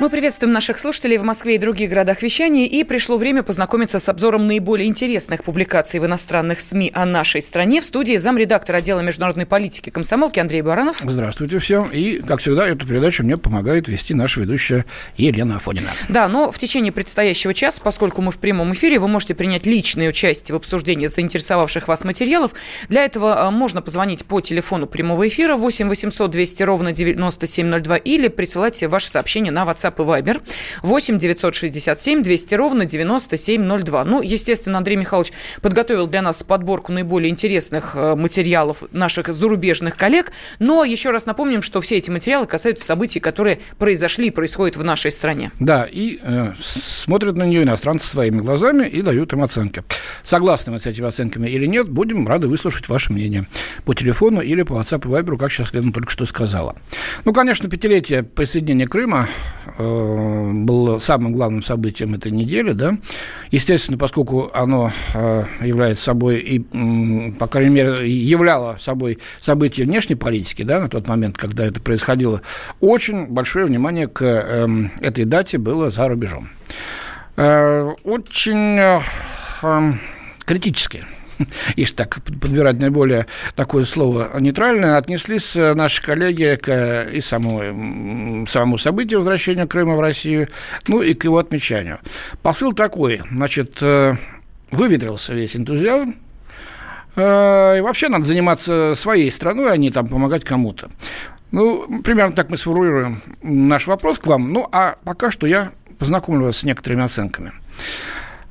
Мы приветствуем наших слушателей в Москве и других городах вещания. И пришло время познакомиться с обзором наиболее интересных публикаций в иностранных СМИ о нашей стране. В студии замредактор отдела международной политики комсомолки Андрей Баранов. Здравствуйте всем. И, как всегда, эту передачу мне помогает вести наша ведущая Елена Афонина. Да, но в течение предстоящего часа, поскольку мы в прямом эфире, вы можете принять личное участие в обсуждении заинтересовавших вас материалов. Для этого а, можно позвонить по телефону прямого эфира 8 800 200 ровно 9702 или присылать ваши сообщения на WhatsApp WhatsApp и Viber 8 967 200 ровно 9702. Ну, естественно, Андрей Михайлович подготовил для нас подборку наиболее интересных э, материалов наших зарубежных коллег. Но еще раз напомним, что все эти материалы касаются событий, которые произошли и происходят в нашей стране. Да, и э, смотрят на нее иностранцы своими глазами и дают им оценки. Согласны мы с этими оценками или нет, будем рады выслушать ваше мнение по телефону или по WhatsApp и Viber, как сейчас Лена только что сказала. Ну, конечно, пятилетие присоединения Крыма Э, было самым главным событием этой недели, да. Естественно, поскольку оно э, является собой и, по крайней мере, являло собой событие внешней политики, да, на тот момент, когда это происходило, очень большое внимание к эм, этой дате было за рубежом. Э, очень критически если так подбирать наиболее такое слово нейтральное, отнеслись э, наши коллеги к э, и самому, самому событию возвращения Крыма в Россию, ну и к его отмечанию. Посыл такой, значит, э, выветрился весь энтузиазм, и вообще надо заниматься своей страной, а не там помогать кому-то. Ну, примерно так мы сформулируем наш вопрос к вам. Ну, а пока что я познакомлю вас с некоторыми оценками.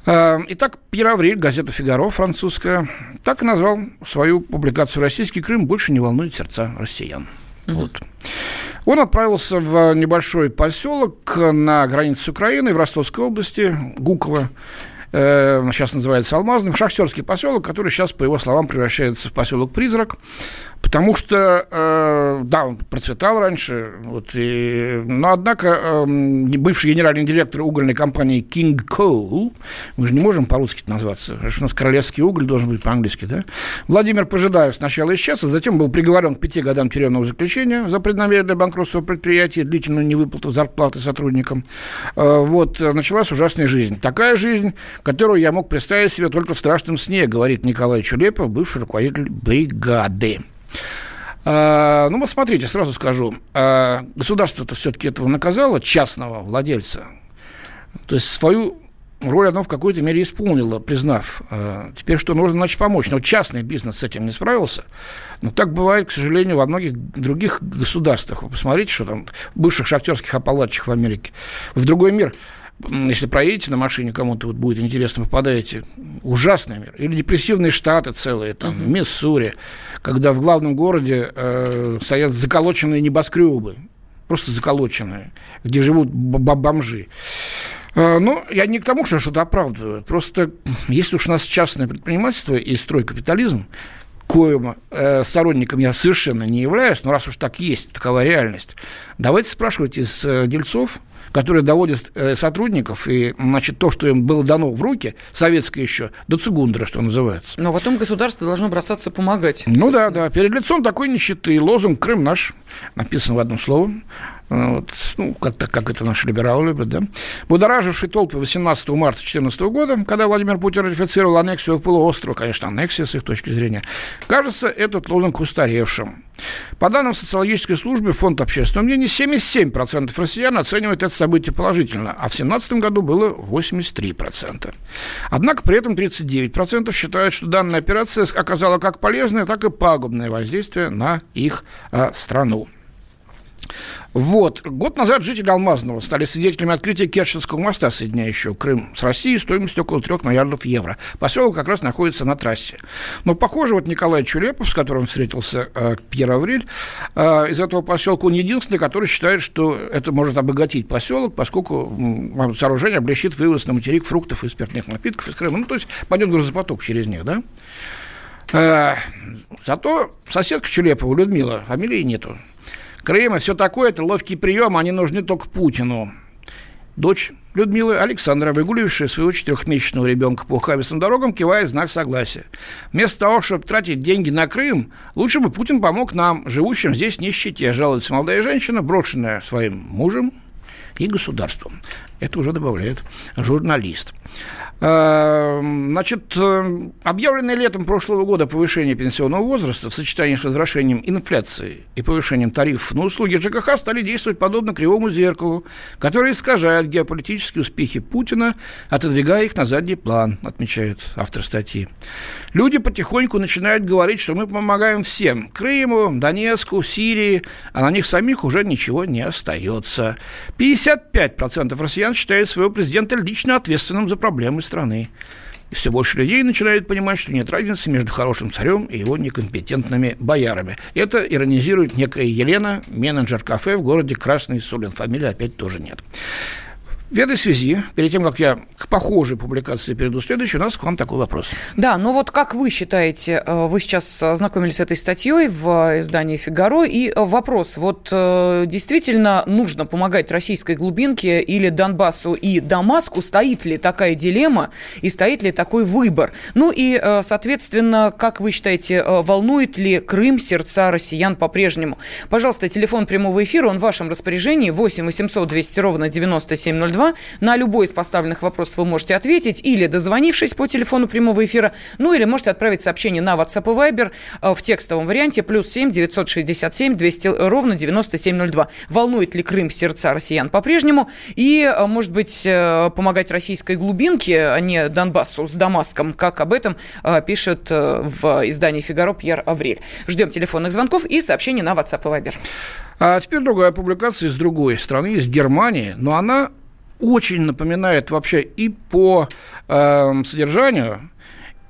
Эм, итак, Пьер Авриль, газета «Фигаро» французская, так и назвал свою публикацию «Российский Крым больше не волнует сердца россиян». Угу. Вот. Он отправился в небольшой поселок на границе с Украиной в Ростовской области, Гуково, э, сейчас называется Алмазным, шахтерский поселок, который сейчас, по его словам, превращается в поселок Призрак. Потому что, э, да, он процветал раньше, вот, и, но, однако, э, бывший генеральный директор угольной компании King Coal, мы же не можем по-русски назваться, потому что у нас королевский уголь должен быть по-английски, да? Владимир Пожидаев сначала исчез, а затем был приговорен к пяти годам тюремного заключения за преднамеренное банкротство предприятия, длительную невыплату зарплаты сотрудникам. Э, вот, началась ужасная жизнь. Такая жизнь, которую я мог представить себе только в страшном сне, говорит Николай Чулепов, бывший руководитель бригады. А, ну, вот смотрите, сразу скажу. А, государство-то все-таки этого наказало, частного владельца. То есть свою роль оно в какой-то мере исполнило, признав. А, теперь что, нужно, значит, помочь. Но частный бизнес с этим не справился. Но так бывает, к сожалению, во многих других государствах. Вы посмотрите, что там в бывших шахтерских аппалачах в Америке. В другой мир если проедете на машине, кому-то вот будет интересно, попадаете, ужасный мир. Или депрессивные штаты целые, там, uh-huh. Миссури, когда в главном городе э, стоят заколоченные небоскребы, просто заколоченные, где живут бомжи. Э, ну, я не к тому, что что-то оправдываю. Просто если уж у нас частное предпринимательство и стройкапитализм, коим э, сторонником я совершенно не являюсь, но раз уж так есть, такова реальность, давайте спрашивать из э, дельцов, которые доводят э, сотрудников, и, значит, то, что им было дано в руки, советское еще, до цигундра, что называется. Но потом государство должно бросаться помогать. Ну собственно. да, да. Перед лицом такой нищеты. Лозунг «Крым наш» написан в одном слове. Вот, ну, как, как это наши либералы любят, да. Будораживший толпы 18 марта 2014 года, когда Владимир Путин ратифицировал аннексию полуострова, конечно, аннексия с их точки зрения, кажется этот лозунг устаревшим. По данным социологической службы Фонд общественного мнения, 77% россиян оценивают это событие положительно, а в 2017 году было 83%. Однако при этом 39% считают, что данная операция оказала как полезное, так и пагубное воздействие на их а, страну. Вот. Год назад жители Алмазного стали свидетелями открытия Керченского моста, соединяющего Крым с Россией, стоимостью около 3 миллиардов евро. Поселок как раз находится на трассе. Но, похоже, вот Николай Чулепов, с которым встретился э, Пьер Авриль, э, из этого поселка он единственный, который считает, что это может обогатить поселок, поскольку э, сооружение облегчит вывоз на материк фруктов и спиртных напитков из Крыма. Ну, то есть пойдет грузопоток через них, да? Э, зато соседка Чулепова, Людмила, фамилии нету, Крым и все такое, это ловкий прием, они нужны только Путину. Дочь Людмила Александра, выгуливавшая своего четырехмесячного ребенка по ухабистым дорогам, кивает знак согласия. Вместо того, чтобы тратить деньги на Крым, лучше бы Путин помог нам, живущим здесь в нищете, жалуется молодая женщина, брошенная своим мужем и государством. Это уже добавляет журналист. Э, значит, э, объявленное летом прошлого года повышение пенсионного возраста в сочетании с возвращением инфляции и повышением тарифов на услуги ЖКХ стали действовать подобно кривому зеркалу, которое искажает геополитические успехи Путина, отодвигая их на задний план, отмечает автор статьи. Люди потихоньку начинают говорить, что мы помогаем всем – Крыму, Донецку, Сирии, а на них самих уже ничего не остается. 55% россиян считают своего президента лично ответственным за проблемы страны. И все больше людей начинают понимать, что нет разницы между хорошим царем и его некомпетентными боярами. Это иронизирует некая Елена, менеджер кафе в городе Красный Сулин. Фамилии опять тоже нет. В этой связи, перед тем, как я к похожей публикации перейду следующей, у нас к вам такой вопрос. Да, ну вот как вы считаете, э, вы сейчас ознакомились с этой статьей в издании «Фигаро», и вопрос, вот э, действительно нужно помогать российской глубинке или Донбассу и Дамаску? Стоит ли такая дилемма и стоит ли такой выбор? Ну и, э, соответственно, как вы считаете, волнует ли Крым сердца россиян по-прежнему? Пожалуйста, телефон прямого эфира, он в вашем распоряжении, 8 800 200 ровно 9702. 2. На любой из поставленных вопросов вы можете ответить или дозвонившись по телефону прямого эфира, ну или можете отправить сообщение на WhatsApp и Viber э, в текстовом варианте плюс 7 967 200 ровно 9702. Волнует ли Крым сердца россиян по-прежнему? И, э, может быть, э, помогать российской глубинке, а не Донбассу с Дамаском, как об этом пишет в издании «Фигаро» Пьер Аврель. Ждем телефонных звонков и сообщений на WhatsApp и Viber. А теперь другая публикация из другой страны, из Германии, но она очень напоминает вообще и по э, содержанию,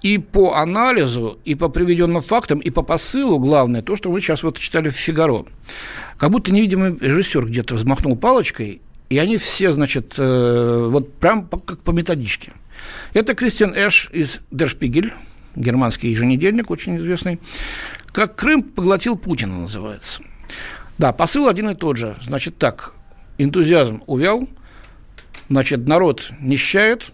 и по анализу, и по приведенным фактам, и по посылу, главное, то, что мы сейчас вот читали в «Фигаро». Как будто невидимый режиссер где-то взмахнул палочкой, и они все, значит, э, вот прям как по методичке. Это Кристиан Эш из Дершпигель, германский еженедельник, очень известный. «Как Крым поглотил Путина» называется. Да, посыл один и тот же. Значит так, энтузиазм увял, Значит, народ нищает,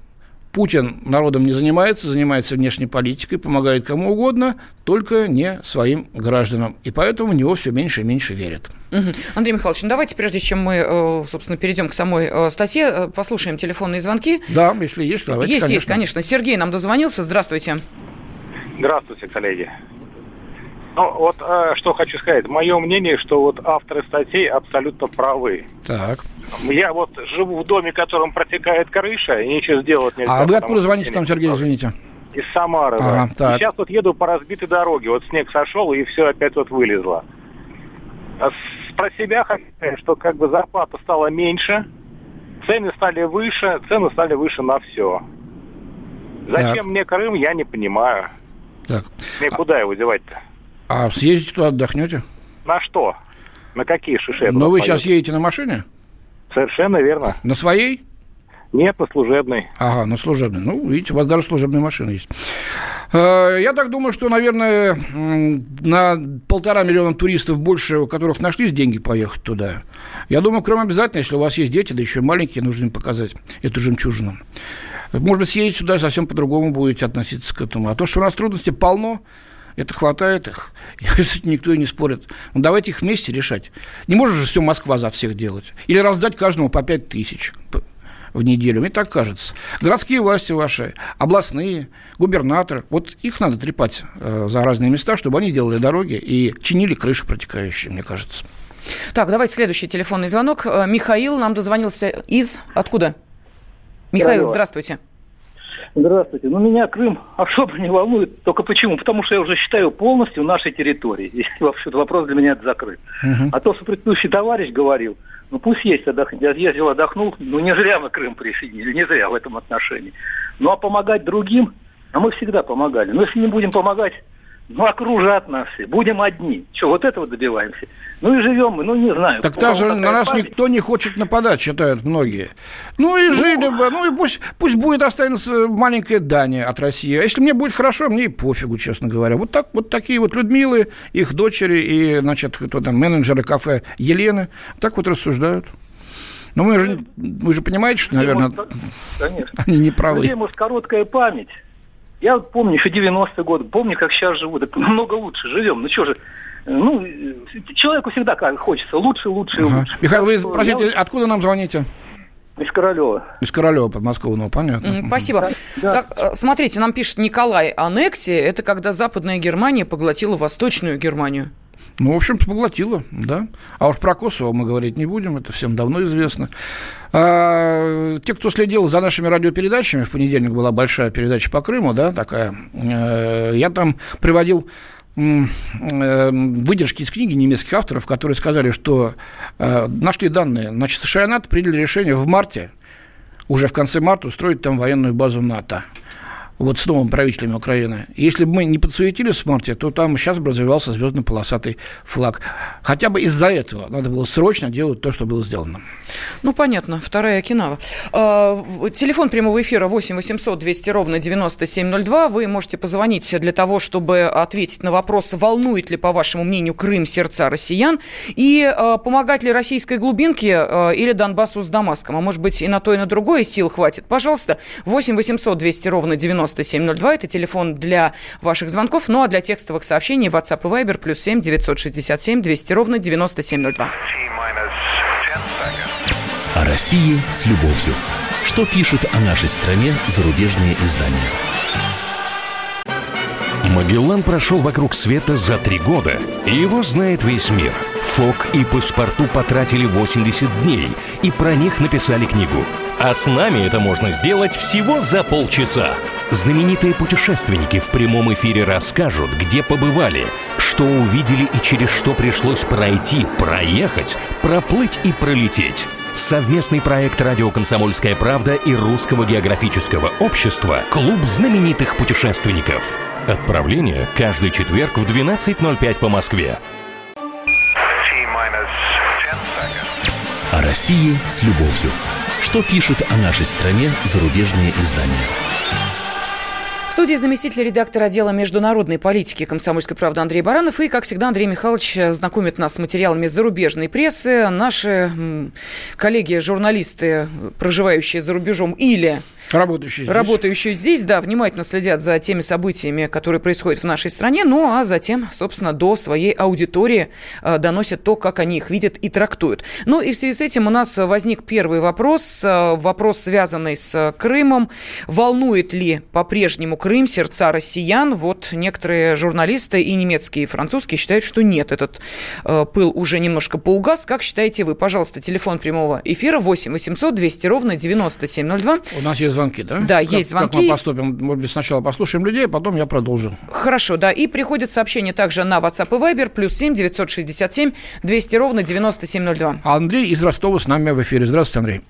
Путин народом не занимается, занимается внешней политикой, помогает кому угодно, только не своим гражданам. И поэтому в него все меньше и меньше верят. Угу. Андрей Михайлович, ну давайте, прежде чем мы, э, собственно, перейдем к самой э, статье, э, послушаем телефонные звонки. Да, если есть, давайте, Есть, конечно. есть, конечно. Сергей нам дозвонился. Здравствуйте. Здравствуйте, коллеги. Ну, вот э, что хочу сказать. Мое мнение, что вот авторы статей абсолютно правы. Так. Я вот живу в доме, в котором протекает крыша, и ничего сделать нельзя. А вы откуда звоните там, Сергей, извините? Из Самары, ага, да. Так. сейчас вот еду по разбитой дороге. Вот снег сошел, и все опять вот вылезло. А про себя хочу сказать, что как бы зарплата стала меньше, цены стали выше, цены стали выше на все. Зачем так. мне Крым, я не понимаю. Так. Мне а... куда его девать-то? А съездите туда, отдохнете? На что? На какие шиши? Но вы сейчас едете на машине? Совершенно верно. На своей? Нет, на служебной. Ага, на служебной. Ну, видите, у вас даже служебная машина есть. Э, я так думаю, что, наверное, на полтора миллиона туристов больше, у которых нашлись деньги поехать туда. Я думаю, кроме обязательно, если у вас есть дети, да еще маленькие, нужно им показать эту жемчужину. Может быть, съездить сюда совсем по-другому будете относиться к этому. А то, что у нас трудностей полно, это хватает их. Никто и не спорит. Ну, давайте их вместе решать. Не может же все Москва за всех делать. Или раздать каждому по 5 тысяч в неделю. Мне так кажется. Городские власти ваши, областные, губернаторы, вот их надо трепать э, за разные места, чтобы они делали дороги и чинили крыши протекающие, мне кажется. Так, давайте следующий телефонный звонок. Э, Михаил нам дозвонился из... Откуда? Михаил, здравствуйте. Здравствуйте. Ну, меня Крым особо не волнует. Только почему? Потому что я уже считаю полностью нашей территорией. И вообще вопрос для меня закрыт. Угу. А то, что предыдущий товарищ говорил, ну пусть есть, отдохнет. Я ездил, отдохнул. Ну не зря мы Крым присоединили, не зря в этом отношении. Ну а помогать другим, а мы всегда помогали. Но если не будем помогать ну, окружат нас все, будем одни. Что, вот этого добиваемся? Ну и живем мы, ну не знаю. Так даже на нас память. никто не хочет нападать, считают многие. Ну и ну, жили бы, ну и пусть, пусть будет останется маленькая Дания от России. А если мне будет хорошо, мне и пофигу, честно говоря. Вот, так, вот такие вот Людмилы, их дочери и, значит, кто там, менеджеры кафе Елены, так вот рассуждают. Но вы же, вы же понимаете, что, наверное, конечно. они не правы. Может, короткая память. Я вот помню еще 90-е годы, помню, как сейчас живу. Так намного лучше живем. Ну что же, ну, человеку всегда как хочется лучше, лучше и ага. лучше. Михаил, вы, простите, вот... откуда нам звоните? Из Королева. Из Королева, подмосковного, понятно. Спасибо. Да. Так, э, смотрите, нам пишет Николай, аннексия – это когда Западная Германия поглотила Восточную Германию. Ну, в общем-то, поглотила, да. А уж про Косово мы говорить не будем, это всем давно известно. А, те, кто следил за нашими радиопередачами, в понедельник была большая передача по Крыму, да, такая. Э, я там приводил э, выдержки из книги немецких авторов, которые сказали, что э, нашли данные. Значит, США и НАТО приняли решение в марте, уже в конце марта, устроить там военную базу НАТО вот с новым правителем Украины. Если бы мы не подсуетились в марте, то там сейчас бы развивался звездно-полосатый флаг. Хотя бы из-за этого надо было срочно делать то, что было сделано. Ну, понятно. Вторая Окинава. А, телефон прямого эфира 8 800 200 ровно 9702. Вы можете позвонить для того, чтобы ответить на вопрос, волнует ли, по вашему мнению, Крым сердца россиян, и а, помогать ли российской глубинке а, или Донбассу с Дамаском. А может быть, и на то, и на другое сил хватит. Пожалуйста, 8 800 200 ровно 97 9702. Это телефон для ваших звонков. Ну а для текстовых сообщений WhatsApp и Viber плюс 7 967 200 ровно 9702. О России с любовью. Что пишут о нашей стране зарубежные издания? Магеллан прошел вокруг света за три года, и его знает весь мир. Фок и паспорту потратили 80 дней, и про них написали книгу. А с нами это можно сделать всего за полчаса. Знаменитые путешественники в прямом эфире расскажут, где побывали, что увидели и через что пришлось пройти, проехать, проплыть и пролететь. Совместный проект «Радио Комсомольская правда» и Русского географического общества «Клуб знаменитых путешественников». Отправление каждый четверг в 12.05 по Москве. О России с любовью. Что пишут о нашей стране зарубежные издания? В студии заместитель редактора отдела международной политики «Комсомольской правды» Андрей Баранов. И, как всегда, Андрей Михайлович знакомит нас с материалами зарубежной прессы. Наши коллеги-журналисты, проживающие за рубежом или Работающие здесь. Работающие здесь, да, внимательно следят за теми событиями, которые происходят в нашей стране, ну а затем, собственно, до своей аудитории э, доносят то, как они их видят и трактуют. Ну и в связи с этим у нас возник первый вопрос, э, вопрос, связанный с Крымом. Волнует ли по-прежнему Крым сердца россиян? Вот некоторые журналисты и немецкие, и французские считают, что нет, этот э, пыл уже немножко поугас. Как считаете вы? Пожалуйста, телефон прямого эфира 8 800 200 ровно 9702. У нас есть звонки, да? Да, как, есть звонки. Как мы поступим? Может быть, сначала послушаем людей, а потом я продолжу. Хорошо, да. И приходит сообщение также на WhatsApp и Viber, плюс 7 967 200 ровно 9702. А Андрей из Ростова с нами в эфире. Здравствуйте, Андрей.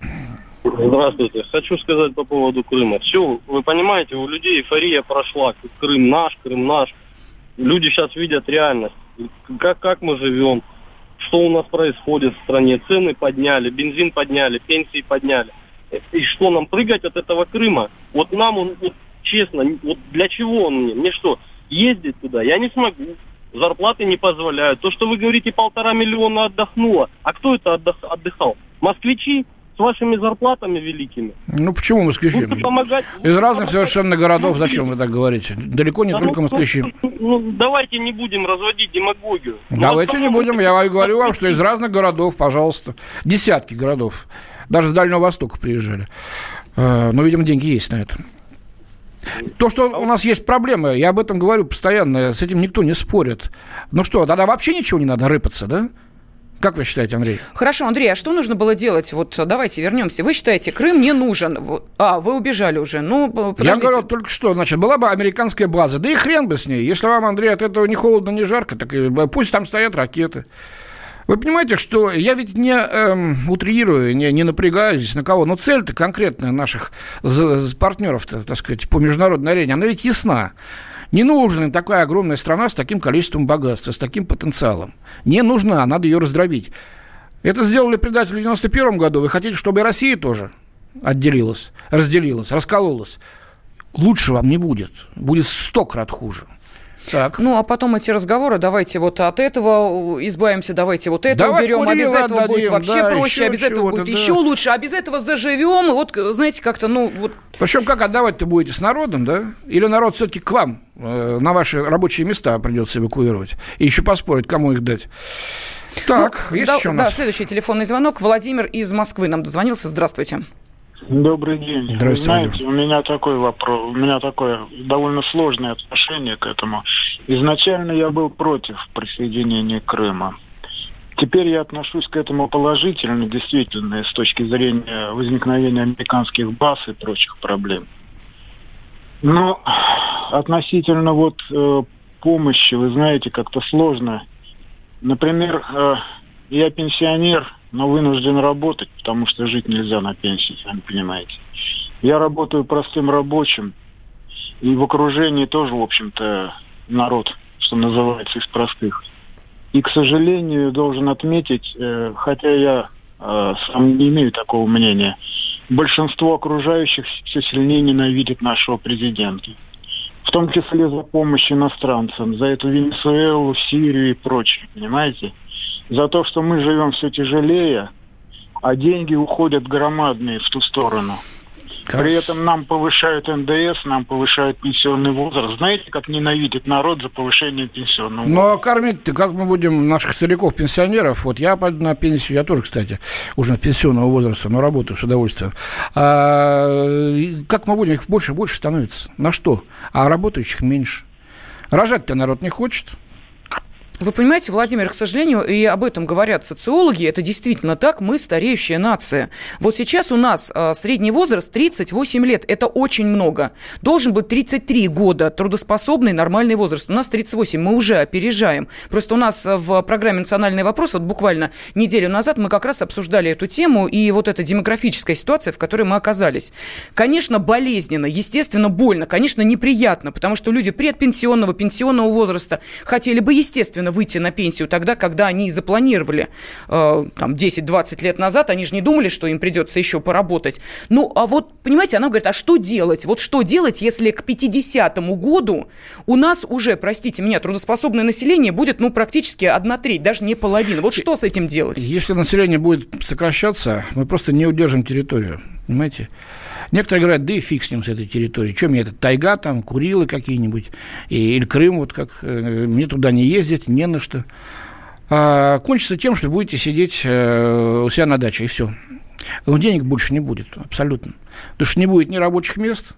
Здравствуйте. Хочу сказать по поводу Крыма. Все, вы понимаете, у людей эйфория прошла. Крым наш, Крым наш. Люди сейчас видят реальность. Как, как мы живем, что у нас происходит в стране. Цены подняли, бензин подняли, пенсии подняли. И что нам прыгать от этого Крыма? Вот нам он, вот, честно, вот для чего он мне? Мне что, ездить туда? Я не смогу. Зарплаты не позволяют. То, что вы говорите, полтора миллиона отдохнуло. А кто это отдых, отдыхал? Москвичи? с вашими зарплатами великими. Ну, почему москвичи? помогать. Из разных совершенно городов, зачем вы так говорите? Далеко не да, только ну, москвичи. Ну, ну, давайте не будем разводить демагогию. Давайте не будем. Я говорю вам, что из разных городов, пожалуйста. Десятки городов. Даже с Дальнего Востока приезжали. Э, но, видимо, деньги есть на это. То, что у нас есть проблемы, я об этом говорю постоянно, с этим никто не спорит. Ну что, тогда вообще ничего не надо рыпаться, да? Как вы считаете, Андрей? Хорошо, Андрей, а что нужно было делать? Вот давайте вернемся. Вы считаете, Крым не нужен. А, вы убежали уже. Ну, подождите. Я говорил только что, значит, была бы американская база. Да и хрен бы с ней. Если вам, Андрей, от этого не холодно, не жарко, так пусть там стоят ракеты. Вы понимаете, что я ведь не эм, утрирую, не, не напрягаю здесь на кого, но цель-то конкретная наших партнеров, так сказать, по международной арене, она ведь ясна. Не нужна такая огромная страна с таким количеством богатства, с таким потенциалом. Не нужна, надо ее раздробить. Это сделали предатели в 91 году. Вы хотите, чтобы и Россия тоже отделилась, разделилась, раскололась. Лучше вам не будет. Будет сто крат хуже. Так. Ну, а потом эти разговоры, давайте вот от этого избавимся, давайте вот это Давай уберем, а без этого отдадим, будет вообще да, проще, а без этого будет да. еще лучше, а без этого заживем, и вот, знаете, как-то, ну, вот... Причем как отдавать-то будете с народом, да? Или народ все-таки к вам э, на ваши рабочие места придется эвакуировать? И еще поспорить, кому их дать? Так, ну, есть да, еще у нас? Да, следующий телефонный звонок. Владимир из Москвы нам дозвонился. Здравствуйте. Добрый день. Здравствуйте. Вы знаете, у меня такой вопрос, у меня такое довольно сложное отношение к этому. Изначально я был против присоединения Крыма. Теперь я отношусь к этому положительно, действительно, с точки зрения возникновения американских баз и прочих проблем. Но относительно вот э, помощи, вы знаете, как-то сложно. Например, э, я пенсионер, но вынужден работать, потому что жить нельзя на пенсии, сами понимаете. Я работаю простым рабочим, и в окружении тоже, в общем-то, народ, что называется, из простых. И, к сожалению, должен отметить, э, хотя я э, сам не имею такого мнения, большинство окружающих все сильнее ненавидит нашего президента. В том числе за помощь иностранцам, за эту Венесуэлу, Сирию и прочее, понимаете? За то, что мы живем все тяжелее, а деньги уходят громадные в ту сторону. Как... При этом нам повышают НДС, нам повышают пенсионный возраст. Знаете, как ненавидит народ за повышение пенсионного возраста? Ну, а кормить-то как мы будем наших стариков, пенсионеров? Вот я пойду на пенсию, я тоже, кстати, уже пенсионного возраста, но работаю с удовольствием. А, как мы будем? Их больше и больше становится. На что? А работающих меньше. Рожать-то народ не хочет. Вы понимаете, Владимир, к сожалению, и об этом говорят социологи, это действительно так, мы стареющая нация. Вот сейчас у нас э, средний возраст 38 лет, это очень много. Должен быть 33 года, трудоспособный, нормальный возраст. У нас 38, мы уже опережаем. Просто у нас в программе «Национальный вопрос», вот буквально неделю назад мы как раз обсуждали эту тему и вот эта демографическая ситуация, в которой мы оказались. Конечно, болезненно, естественно, больно, конечно, неприятно, потому что люди предпенсионного, пенсионного возраста хотели бы, естественно, выйти на пенсию тогда, когда они запланировали э, там 10-20 лет назад, они же не думали, что им придется еще поработать. Ну, а вот, понимаете, она говорит, а что делать? Вот что делать, если к 50-му году у нас уже, простите меня, трудоспособное население будет, ну, практически одна треть, даже не половина. Вот что с этим делать? Если население будет сокращаться, мы просто не удержим территорию, понимаете? Некоторые говорят, да и фиг с ним, с этой территорией. Чем мне это тайга, там, Курилы какие-нибудь, или Крым, вот как, э, мне туда не ездить, не на что. А кончится тем, что будете сидеть э, у себя на даче, и все. Но денег больше не будет, абсолютно. Потому что не будет ни рабочих мест,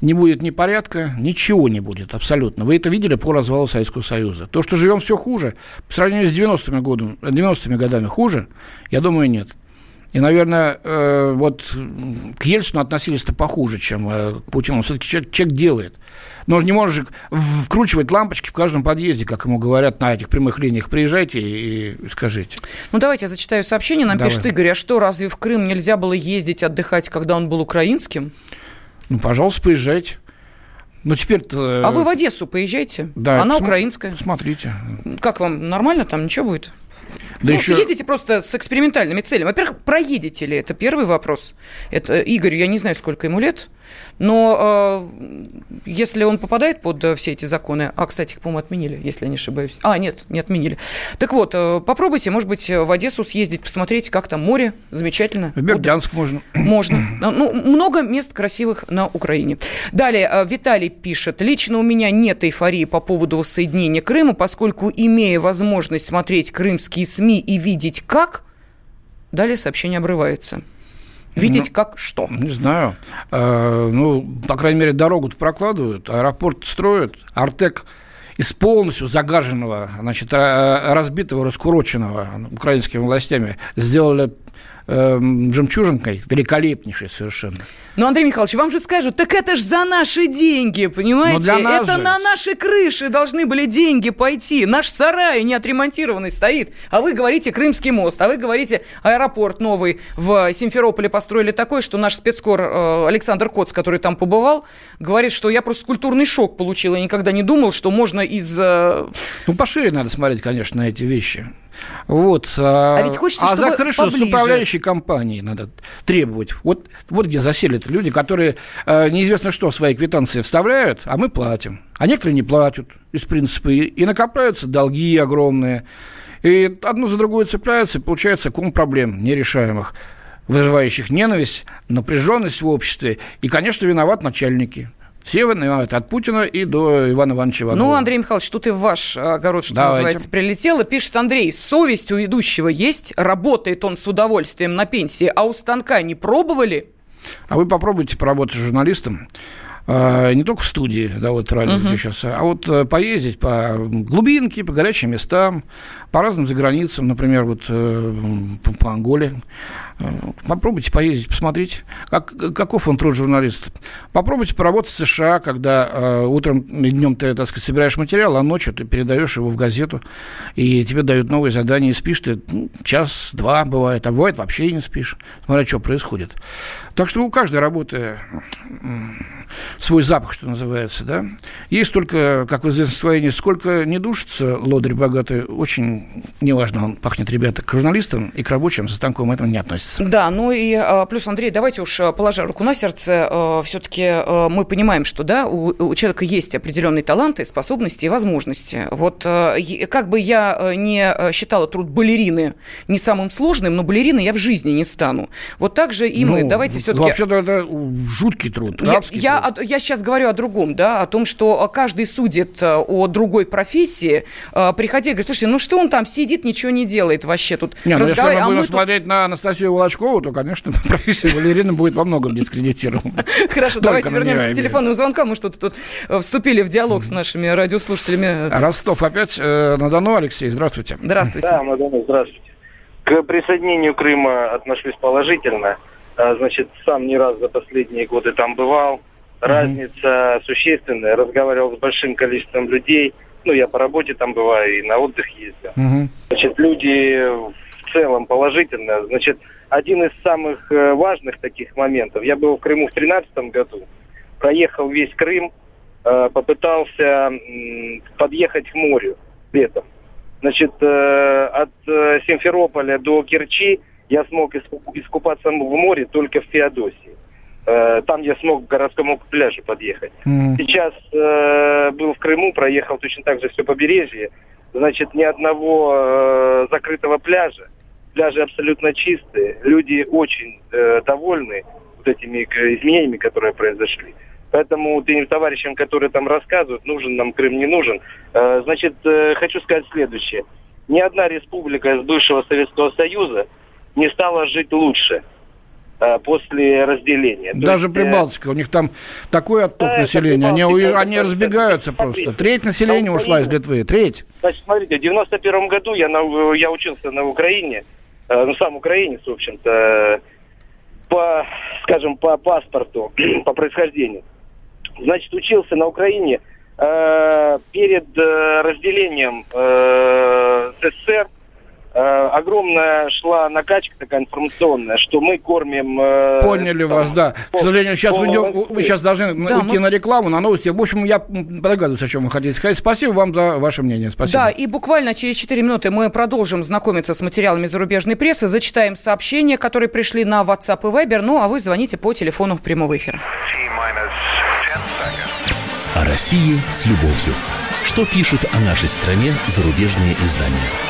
не будет ни порядка, ничего не будет, абсолютно. Вы это видели по развалу Советского Союза. То, что живем все хуже, по сравнению с 90-ми, годами, 90 годами хуже, я думаю, нет. И, наверное, э, вот к Ельцину относились-то похуже, чем э, к Путину. Все-таки человек, человек делает. Но он не может вкручивать лампочки в каждом подъезде, как ему говорят на этих прямых линиях. Приезжайте и скажите. Ну, давайте я зачитаю сообщение. Нам Давай. пишет Игорь, а что, разве в Крым нельзя было ездить отдыхать, когда он был украинским? Ну, пожалуйста, поезжайте. Ну, теперь А вы в Одессу поезжайте. Да, Она см... украинская. Смотрите. Как вам, нормально там? Ничего будет? Да ну, еще... Съездите просто с экспериментальными целями. Во-первых, проедете ли? Это первый вопрос. Это Игорь, я не знаю, сколько ему лет, но э, если он попадает под э, все эти законы, а, кстати, их, по-моему, отменили, если я не ошибаюсь. А, нет, не отменили. Так вот, э, попробуйте, может быть, в Одессу съездить, посмотреть, как там море, замечательно. В Бердянск можно. Можно. Ну, много мест красивых на Украине. Далее, э, Виталий пишет, лично у меня нет эйфории по поводу воссоединения Крыма, поскольку, имея возможность смотреть крымские СМИ и видеть как, далее сообщение обрывается. Видеть ну, как что? Не знаю. Э, ну, по крайней мере, дорогу прокладывают, аэропорт строят, Артек из полностью загаженного, значит, разбитого, раскуроченного украинскими властями сделали э, жемчужинкой, великолепнейшей совершенно. Ну, Андрей Михайлович, вам же скажут, так это ж за наши деньги, понимаете? Это же. на наши крыши должны были деньги пойти. Наш сарай не отремонтированный стоит. А вы говорите Крымский мост, а вы говорите аэропорт новый в Симферополе построили такой, что наш спецкор э, Александр Коц, который там побывал, говорит, что я просто культурный шок получил. Я никогда не думал, что можно из... Э... Ну, пошире надо смотреть, конечно, на эти вещи. Вот. А, а ведь хочется, а за крышу поближе. с управляющей компанией надо требовать. Вот, вот где засели люди, которые э, неизвестно что в свои квитанции вставляют, а мы платим. А некоторые не платят из принципа. И, и накопляются долги огромные. И одно за другое цепляются, и получается ком проблем нерешаемых вызывающих ненависть, напряженность в обществе. И, конечно, виноват начальники. Все виноваты, от Путина и до Ивана Ивановича Иванова. Ну, Андрей Михайлович, тут и в ваш огород, что Давайте. называется, прилетело. Пишет Андрей, совесть у идущего есть, работает он с удовольствием на пенсии, а у станка не пробовали? А вы попробуйте поработать журналистом. А, не только в студии, да, вот радио uh-huh. сейчас, а вот э, поездить по глубинке, по горячим местам, по разным заграницам, например, вот э, по Анголе. Э, попробуйте поездить, посмотреть, как, каков он труд журналист. Попробуйте поработать в США, когда э, утром и днем ты, так сказать, собираешь материал, а ночью ты передаешь его в газету, и тебе дают новые задания, и спишь ты ну, час-два бывает, а бывает вообще не спишь, смотря что происходит. Так что у каждой работы свой запах, что называется, да. Есть только, как в известном своении, сколько не душится лодырь богатый, очень неважно, он пахнет, ребята, к журналистам и к рабочим за станком это не относится. Да, ну и а, плюс, Андрей, давайте уж а, положа руку на сердце, а, все-таки мы понимаем, что, да, у, у человека есть определенные таланты, способности и возможности. Вот как бы я не считала труд балерины не самым сложным, но балериной я в жизни не стану. Вот так же и ну, мы. Давайте все-таки... Вообще-то это жуткий труд, я, я, труд. Я сейчас говорю о другом, да, о том, что каждый судит о другой профессии, приходя и говорит, слушайте, ну что он там сидит, ничего не делает вообще тут. Не, ну если мы а будем смотреть тут... на Анастасию Волочкову, то, конечно, профессия балерины будет во многом дискредитирована. Хорошо, давайте вернемся к телефонным звонкам. Мы что-то тут э, вступили в диалог с нашими радиослушателями. Ростов опять э, на Дону. Алексей, здравствуйте. Здравствуйте. Да, на Дону, здравствуйте. К присоединению Крыма отношусь положительно. А, значит, сам не раз за последние годы там бывал. Разница существенная. Разговаривал с большим количеством людей – ну, я по работе там бываю и на отдых ездил. Угу. Значит, люди в целом положительно. Значит, один из самых э, важных таких моментов. Я был в Крыму в 2013 году, проехал весь Крым, э, попытался подъехать к морю летом. Значит, э, от Симферополя до Керчи я смог искупаться в море только в Феодосии. Э, там я смог к городскому пляжу подъехать. Mm. Сейчас э, был в Крыму, проехал точно так же все побережье. Значит, ни одного э, закрытого пляжа. Пляжи абсолютно чистые. Люди очень э, довольны вот этими изменениями, которые произошли. Поэтому тем товарищам, которые там рассказывают, нужен нам Крым, не нужен. Э, значит, э, хочу сказать следующее. Ни одна республика из бывшего Советского Союза не стала жить лучше. Э, после разделения. Даже есть, Прибалтика, у них там такой отток да, населения, они, уезж... они разбегаются смотрите, просто. Треть населения ушла из Литвы, треть. Значит, смотрите, в 91 году я, на, я учился на Украине, э, ну, сам украинец, в общем-то, по, скажем, по паспорту, по происхождению. Значит, учился на Украине э, перед э, разделением э, СССР, Э, огромная шла накачка такая информационная, что мы кормим... Э, Поняли там, вас, да. К сожалению, сейчас уйдем, мы сейчас должны да, уйти мы... на рекламу, на новости. В общем, я догадываюсь, о чем вы хотите сказать. Спасибо вам за ваше мнение. Спасибо. Да, и буквально через 4 минуты мы продолжим знакомиться с материалами зарубежной прессы, зачитаем сообщения, которые пришли на WhatsApp и Viber, ну а вы звоните по телефону прямого эфира. О России с любовью. Что пишут о нашей стране зарубежные издания?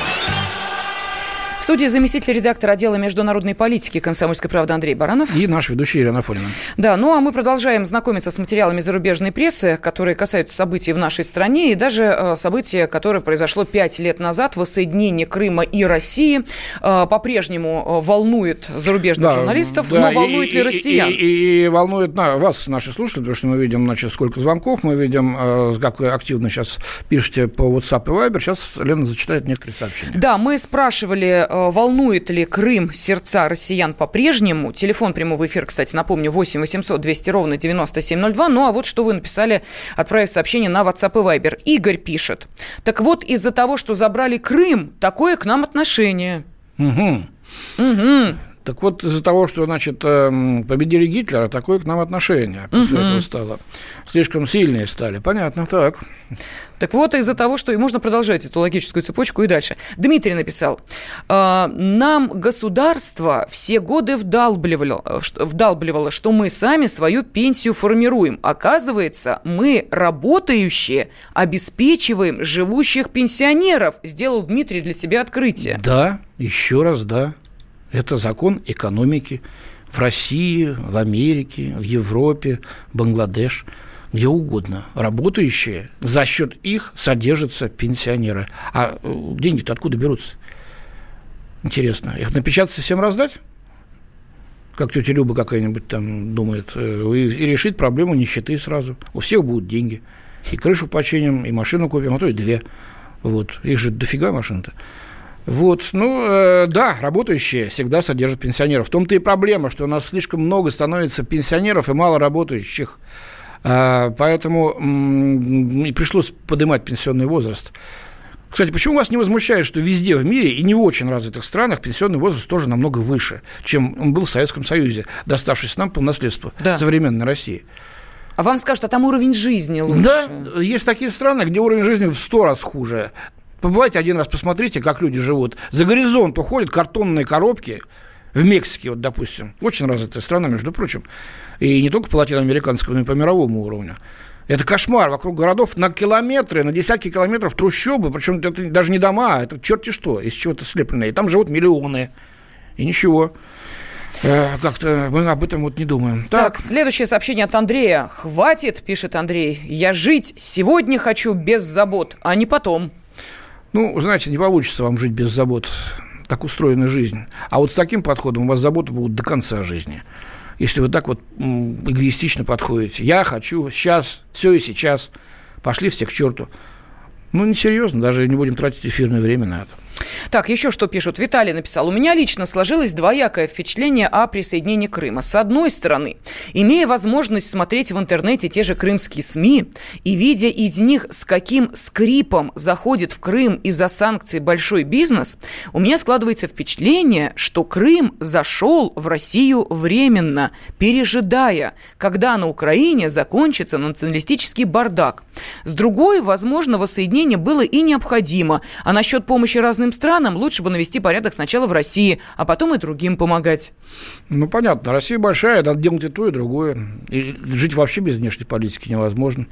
В студии заместитель редактора отдела международной политики «Комсомольской правды» Андрей Баранов. И наш ведущий Ирина Фолина. Да, ну а мы продолжаем знакомиться с материалами зарубежной прессы, которые касаются событий в нашей стране и даже э, события, которое произошло пять лет назад, воссоединение Крыма и России, э, по-прежнему э, волнует зарубежных да, журналистов, да, но волнует и, ли россиян? И, и, и волнует на, вас, наши слушатели, потому что мы видим, значит, сколько звонков, мы видим, как вы активно сейчас пишете по WhatsApp и Viber. Сейчас Лена зачитает некоторые сообщения. Да, мы спрашивали волнует ли Крым сердца россиян по-прежнему? Телефон прямого эфира, кстати, напомню, 8 800 200 ровно 9702. Ну, а вот что вы написали, отправив сообщение на WhatsApp и Viber. Игорь пишет. Так вот, из-за того, что забрали Крым, такое к нам отношение. Угу. Угу. Так вот, из-за того, что, значит, эм, победили Гитлера, такое к нам отношение после угу. этого стало. Слишком сильные стали. Понятно, так. Так вот, из-за того, что... И можно продолжать эту логическую цепочку и дальше. Дмитрий написал. «А, нам государство все годы вдалбливало, вдалбливало, что мы сами свою пенсию формируем. Оказывается, мы, работающие, обеспечиваем живущих пенсионеров. Сделал Дмитрий для себя открытие. Да, еще раз да. Это закон экономики в России, в Америке, в Европе, Бангладеш, где угодно. Работающие, за счет их содержатся пенсионеры. А э, деньги-то откуда берутся? Интересно. Их напечататься всем раздать? Как тетя Люба какая-нибудь там думает. Э, и, решить проблему нищеты сразу. У всех будут деньги. И крышу починим, и машину купим, а то и две. Вот. Их же дофига машин-то. Вот, ну, э, да, работающие всегда содержат пенсионеров. В том-то и проблема, что у нас слишком много становится пенсионеров и мало работающих. Э, поэтому м- и пришлось поднимать пенсионный возраст. Кстати, почему вас не возмущает, что везде в мире и не в очень развитых странах пенсионный возраст тоже намного выше, чем он был в Советском Союзе, доставшись нам по наследству да. современной России? А вам скажут, а там уровень жизни лучше. Да, есть такие страны, где уровень жизни в сто раз хуже. Побывайте один раз, посмотрите, как люди живут. За горизонт уходят картонные коробки, в Мексике, вот, допустим, очень развитая страна, между прочим, и не только по латиноамериканскому, но и по мировому уровню. Это кошмар. Вокруг городов на километры, на десятки километров трущобы, причем это даже не дома, это черти что, из чего-то слепленное. И там живут миллионы. И ничего. Э, как-то мы об этом вот не думаем. Так. так, следующее сообщение от Андрея. «Хватит, — пишет Андрей, — я жить сегодня хочу без забот, а не потом». Ну, знаете, не получится вам жить без забот. Так устроена жизнь. А вот с таким подходом у вас заботы будут до конца жизни. Если вы так вот эгоистично подходите. Я хочу сейчас, все и сейчас. Пошли все к черту. Ну, несерьезно, даже не будем тратить эфирное время на это. Так, еще что пишут. Виталий написал. У меня лично сложилось двоякое впечатление о присоединении Крыма. С одной стороны, имея возможность смотреть в интернете те же крымские СМИ и видя из них, с каким скрипом заходит в Крым из-за санкций большой бизнес, у меня складывается впечатление, что Крым зашел в Россию временно, пережидая, когда на Украине закончится националистический бардак. С другой, возможно, воссоединение было и необходимо, а насчет помощи разным развитым странам лучше бы навести порядок сначала в России, а потом и другим помогать. Ну, понятно. Россия большая, надо делать и то, и другое. И жить вообще без внешней политики невозможно.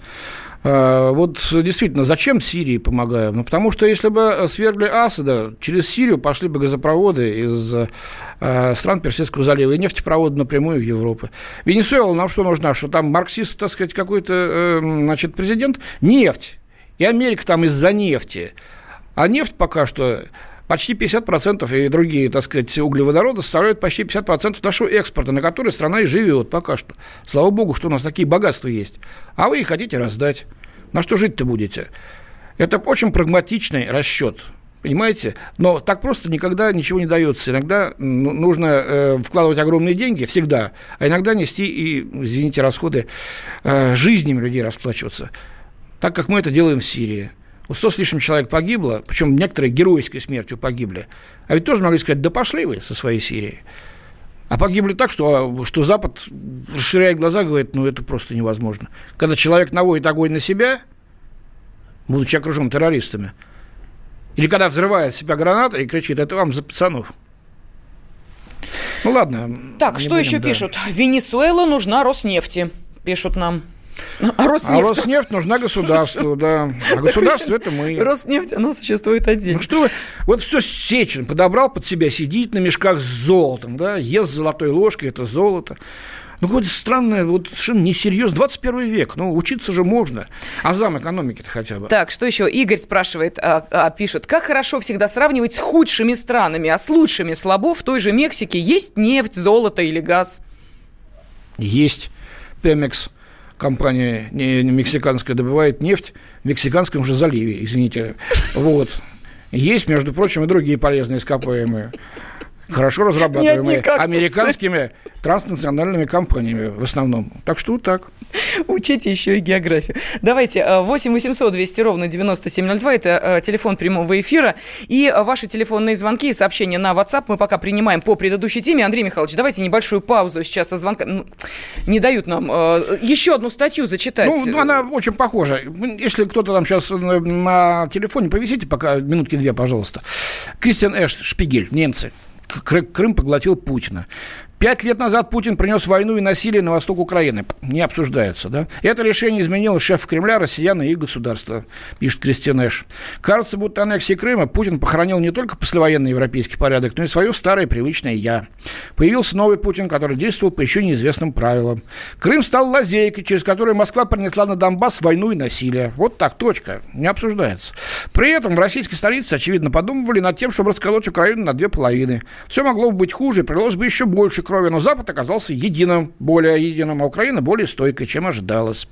А, вот действительно, зачем Сирии помогаем? Ну, потому что если бы свергли Асада, через Сирию пошли бы газопроводы из э, стран Персидского залива и нефтепроводы напрямую в Европу. Венесуэла нам что нужна? Что там марксист, так сказать, какой-то, э, значит, президент? Нефть. И Америка там из-за нефти. А нефть пока что почти 50% и другие, так сказать, углеводороды составляют почти 50% нашего экспорта, на который страна и живет пока что. Слава богу, что у нас такие богатства есть. А вы их хотите раздать. На что жить-то будете? Это очень прагматичный расчет. Понимаете? Но так просто никогда ничего не дается. Иногда ну, нужно э, вкладывать огромные деньги, всегда, а иногда нести и, извините, расходы э, жизнями людей расплачиваться. Так как мы это делаем в Сирии. Вот сто с лишним человек погибло, причем некоторые геройской смертью погибли. А ведь тоже могли сказать, да пошли вы со своей Сирией. А погибли так, что, что Запад расширяет глаза, говорит, ну это просто невозможно. Когда человек наводит огонь на себя, будучи окружен террористами, или когда взрывает себя граната и кричит, это вам за пацанов. Ну ладно. Так, что еще да. пишут? Венесуэла нужна Роснефти, пишут нам. А Роснефть, а Роснефть нужна государству, да. А государство это мы. Роснефть, оно существует отдельно. Ну что вы, вот все Сечин подобрал под себя, сидит на мешках с золотом, да, ест золотой ложкой, это золото. Ну, какое-то странное, вот совершенно несерьезно. 21 век, ну, учиться же можно. А зам экономики-то хотя бы. Так, что еще? Игорь спрашивает, а, а, пишет, как хорошо всегда сравнивать с худшими странами, а с лучшими слабо в той же Мексике есть нефть, золото или газ? Есть. Пемекс компания не, не мексиканская добывает нефть в Мексиканском же заливе, извините. Вот. Есть, между прочим, и другие полезные ископаемые хорошо разрабатываемые американскими транснациональными компаниями в основном. Так что вот так. Учите еще и географию. Давайте, 8 800 200 ровно 9702, это э, телефон прямого эфира. И ваши телефонные звонки и сообщения на WhatsApp мы пока принимаем по предыдущей теме. Андрей Михайлович, давайте небольшую паузу сейчас со звонка. Не дают нам э, еще одну статью зачитать. Ну, она очень похожа. Если кто-то там сейчас на телефоне, повисите пока минутки две, пожалуйста. Кристиан Эш, Шпигель, немцы. Крым поглотил Путина. Пять лет назад Путин принес войну и насилие на восток Украины. Не обсуждается, да? Это решение изменило шеф Кремля, россиян и государства, пишет Кристин Эш. Кажется, будто аннексии Крыма Путин похоронил не только послевоенный европейский порядок, но и свое старое привычное «я». Появился новый Путин, который действовал по еще неизвестным правилам. Крым стал лазейкой, через которую Москва принесла на Донбасс войну и насилие. Вот так, точка. Не обсуждается. При этом в российской столице, очевидно, подумывали над тем, чтобы расколоть Украину на две половины. Все могло бы быть хуже, прилилось бы еще больше крови, но Запад оказался единым, более единым, а Украина более стойкой, чем ожидалось.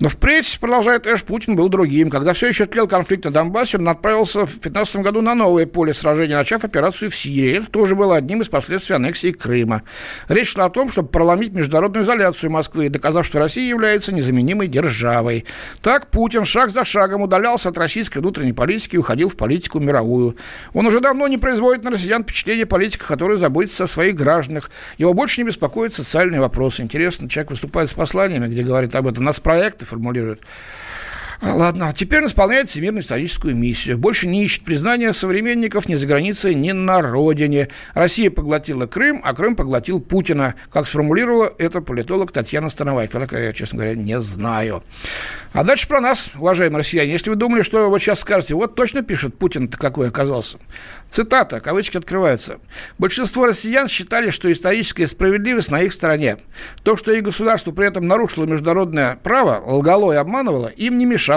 Но впредь, продолжает Эш, Путин был другим. Когда все еще тлел конфликт на Донбассе, он отправился в 2015 году на новое поле сражения, начав операцию в Сирии. Это тоже было одним из последствий аннексии Крыма. Речь шла о том, чтобы проломить международную изоляцию Москвы, доказав, что Россия является незаменимой державой. Так Путин шаг за шагом удалялся от российской внутренней политики и уходил в политику мировую. Он уже давно не производит на россиян впечатление политика, который заботится о своих гражданах. Его больше не беспокоят социальные вопросы. Интересно, человек выступает с посланиями, где говорит об этом. Нас проект formuliert Ладно, теперь он исполняет всемирную историческую миссию. Больше не ищет признания современников ни за границей, ни на родине. Россия поглотила Крым, а Крым поглотил Путина. Как сформулировала это политолог Татьяна Становая. Кто я, честно говоря, не знаю. А дальше про нас, уважаемые россияне. Если вы думали, что вот сейчас скажете, вот точно пишет Путин-то какой оказался. Цитата, кавычки открываются. Большинство россиян считали, что историческая справедливость на их стороне. То, что их государство при этом нарушило международное право, лгало и обманывало, им не мешало.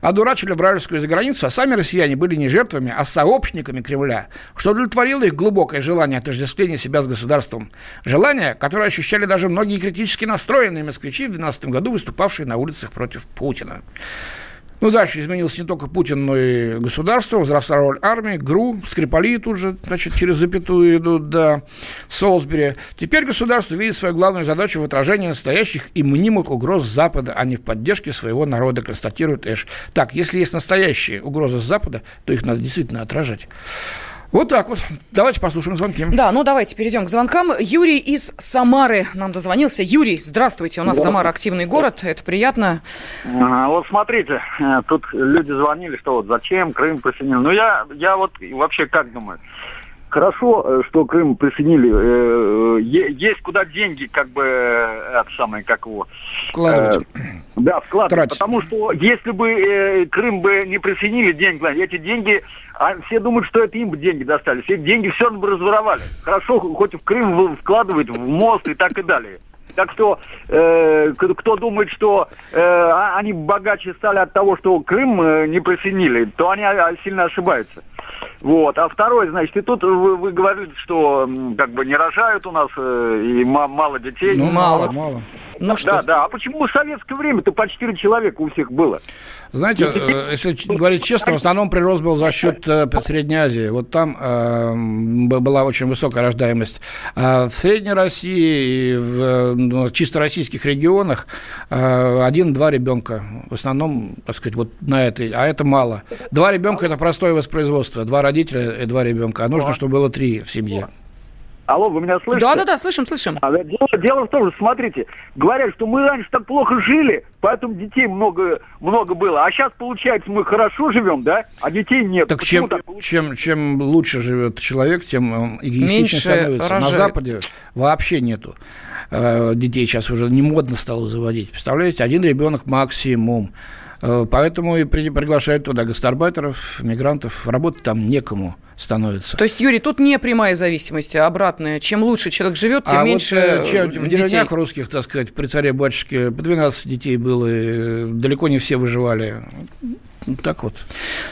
Одурачили вражескую заграницу, а сами россияне были не жертвами, а сообщниками Кремля, что удовлетворило их глубокое желание отождествления себя с государством. Желание, которое ощущали даже многие критически настроенные москвичи в 2012 году, выступавшие на улицах против Путина. Ну, дальше изменился не только Путин, но и государство, возросла роль армии, ГРУ, Скрипали тут же, значит, через запятую идут, да, Солсбери. Теперь государство видит свою главную задачу в отражении настоящих и мнимых угроз Запада, а не в поддержке своего народа, констатирует Эш. Так, если есть настоящие угрозы с Запада, то их надо действительно отражать. Вот так вот. Давайте послушаем звонки. Да, ну давайте перейдем к звонкам. Юрий из Самары нам дозвонился. Юрий, здравствуйте. У нас да. Самара активный город, это приятно. А, вот смотрите, э, тут люди звонили, что вот зачем Крым присоединил. Ну я, я вот вообще как думаю хорошо, э, что Крым присоединили. Э, есть куда деньги, как бы, это самое, как его... Вкладывать. Да, вкладывать. Тратить. Потому что если бы Крым бы не присоединили деньги, эти деньги, а все думают, что это им бы деньги достались. Эти деньги все бы разворовали. Хорошо, хоть в Крым вкладывают, в мост и так и далее. Так что э, кто думает, что э, а, они богаче стали от того, что Крым э, не присоединили, то они а, сильно ошибаются. Вот. А второй, значит, и тут вы, вы говорите, что как бы не рожают у нас э, и мало детей. Ну, мало, мало. Ну, да, что да. А почему в советское время-то по 4 человека у всех было? Знаете, э, если говорить честно, в основном прирост был за счет э, Средней Азии. Вот там э, была очень высокая рождаемость. А в Средней России и в ну, чисто российских регионах э, один-два ребенка. В основном, так сказать, вот на этой. А это мало. Два ребенка – это простое воспроизводство. Два родителя и два ребенка. А нужно, чтобы было три в семье. Алло, вы меня слышите? Да, да, да, слышим, слышим. А, дело, дело в том, что, смотрите, говорят, что мы раньше так плохо жили, поэтому детей много, много было. А сейчас, получается, мы хорошо живем, да, а детей нет. Так чем, так чем, чем лучше живет человек, тем эгоистичнее становится. Рожает. На Западе вообще нету. э, детей сейчас уже не модно стало заводить. Представляете, один ребенок максимум. Э, поэтому и приглашают туда гастарбайтеров, мигрантов. Работать там некому становится. То есть, Юрий, тут не прямая зависимость, а обратная. Чем лучше человек живет, тем а меньше вот, э, чем, В деревнях русских, так сказать, при царе-батюшке по 12 детей было, и далеко не все выживали. Ну, так вот.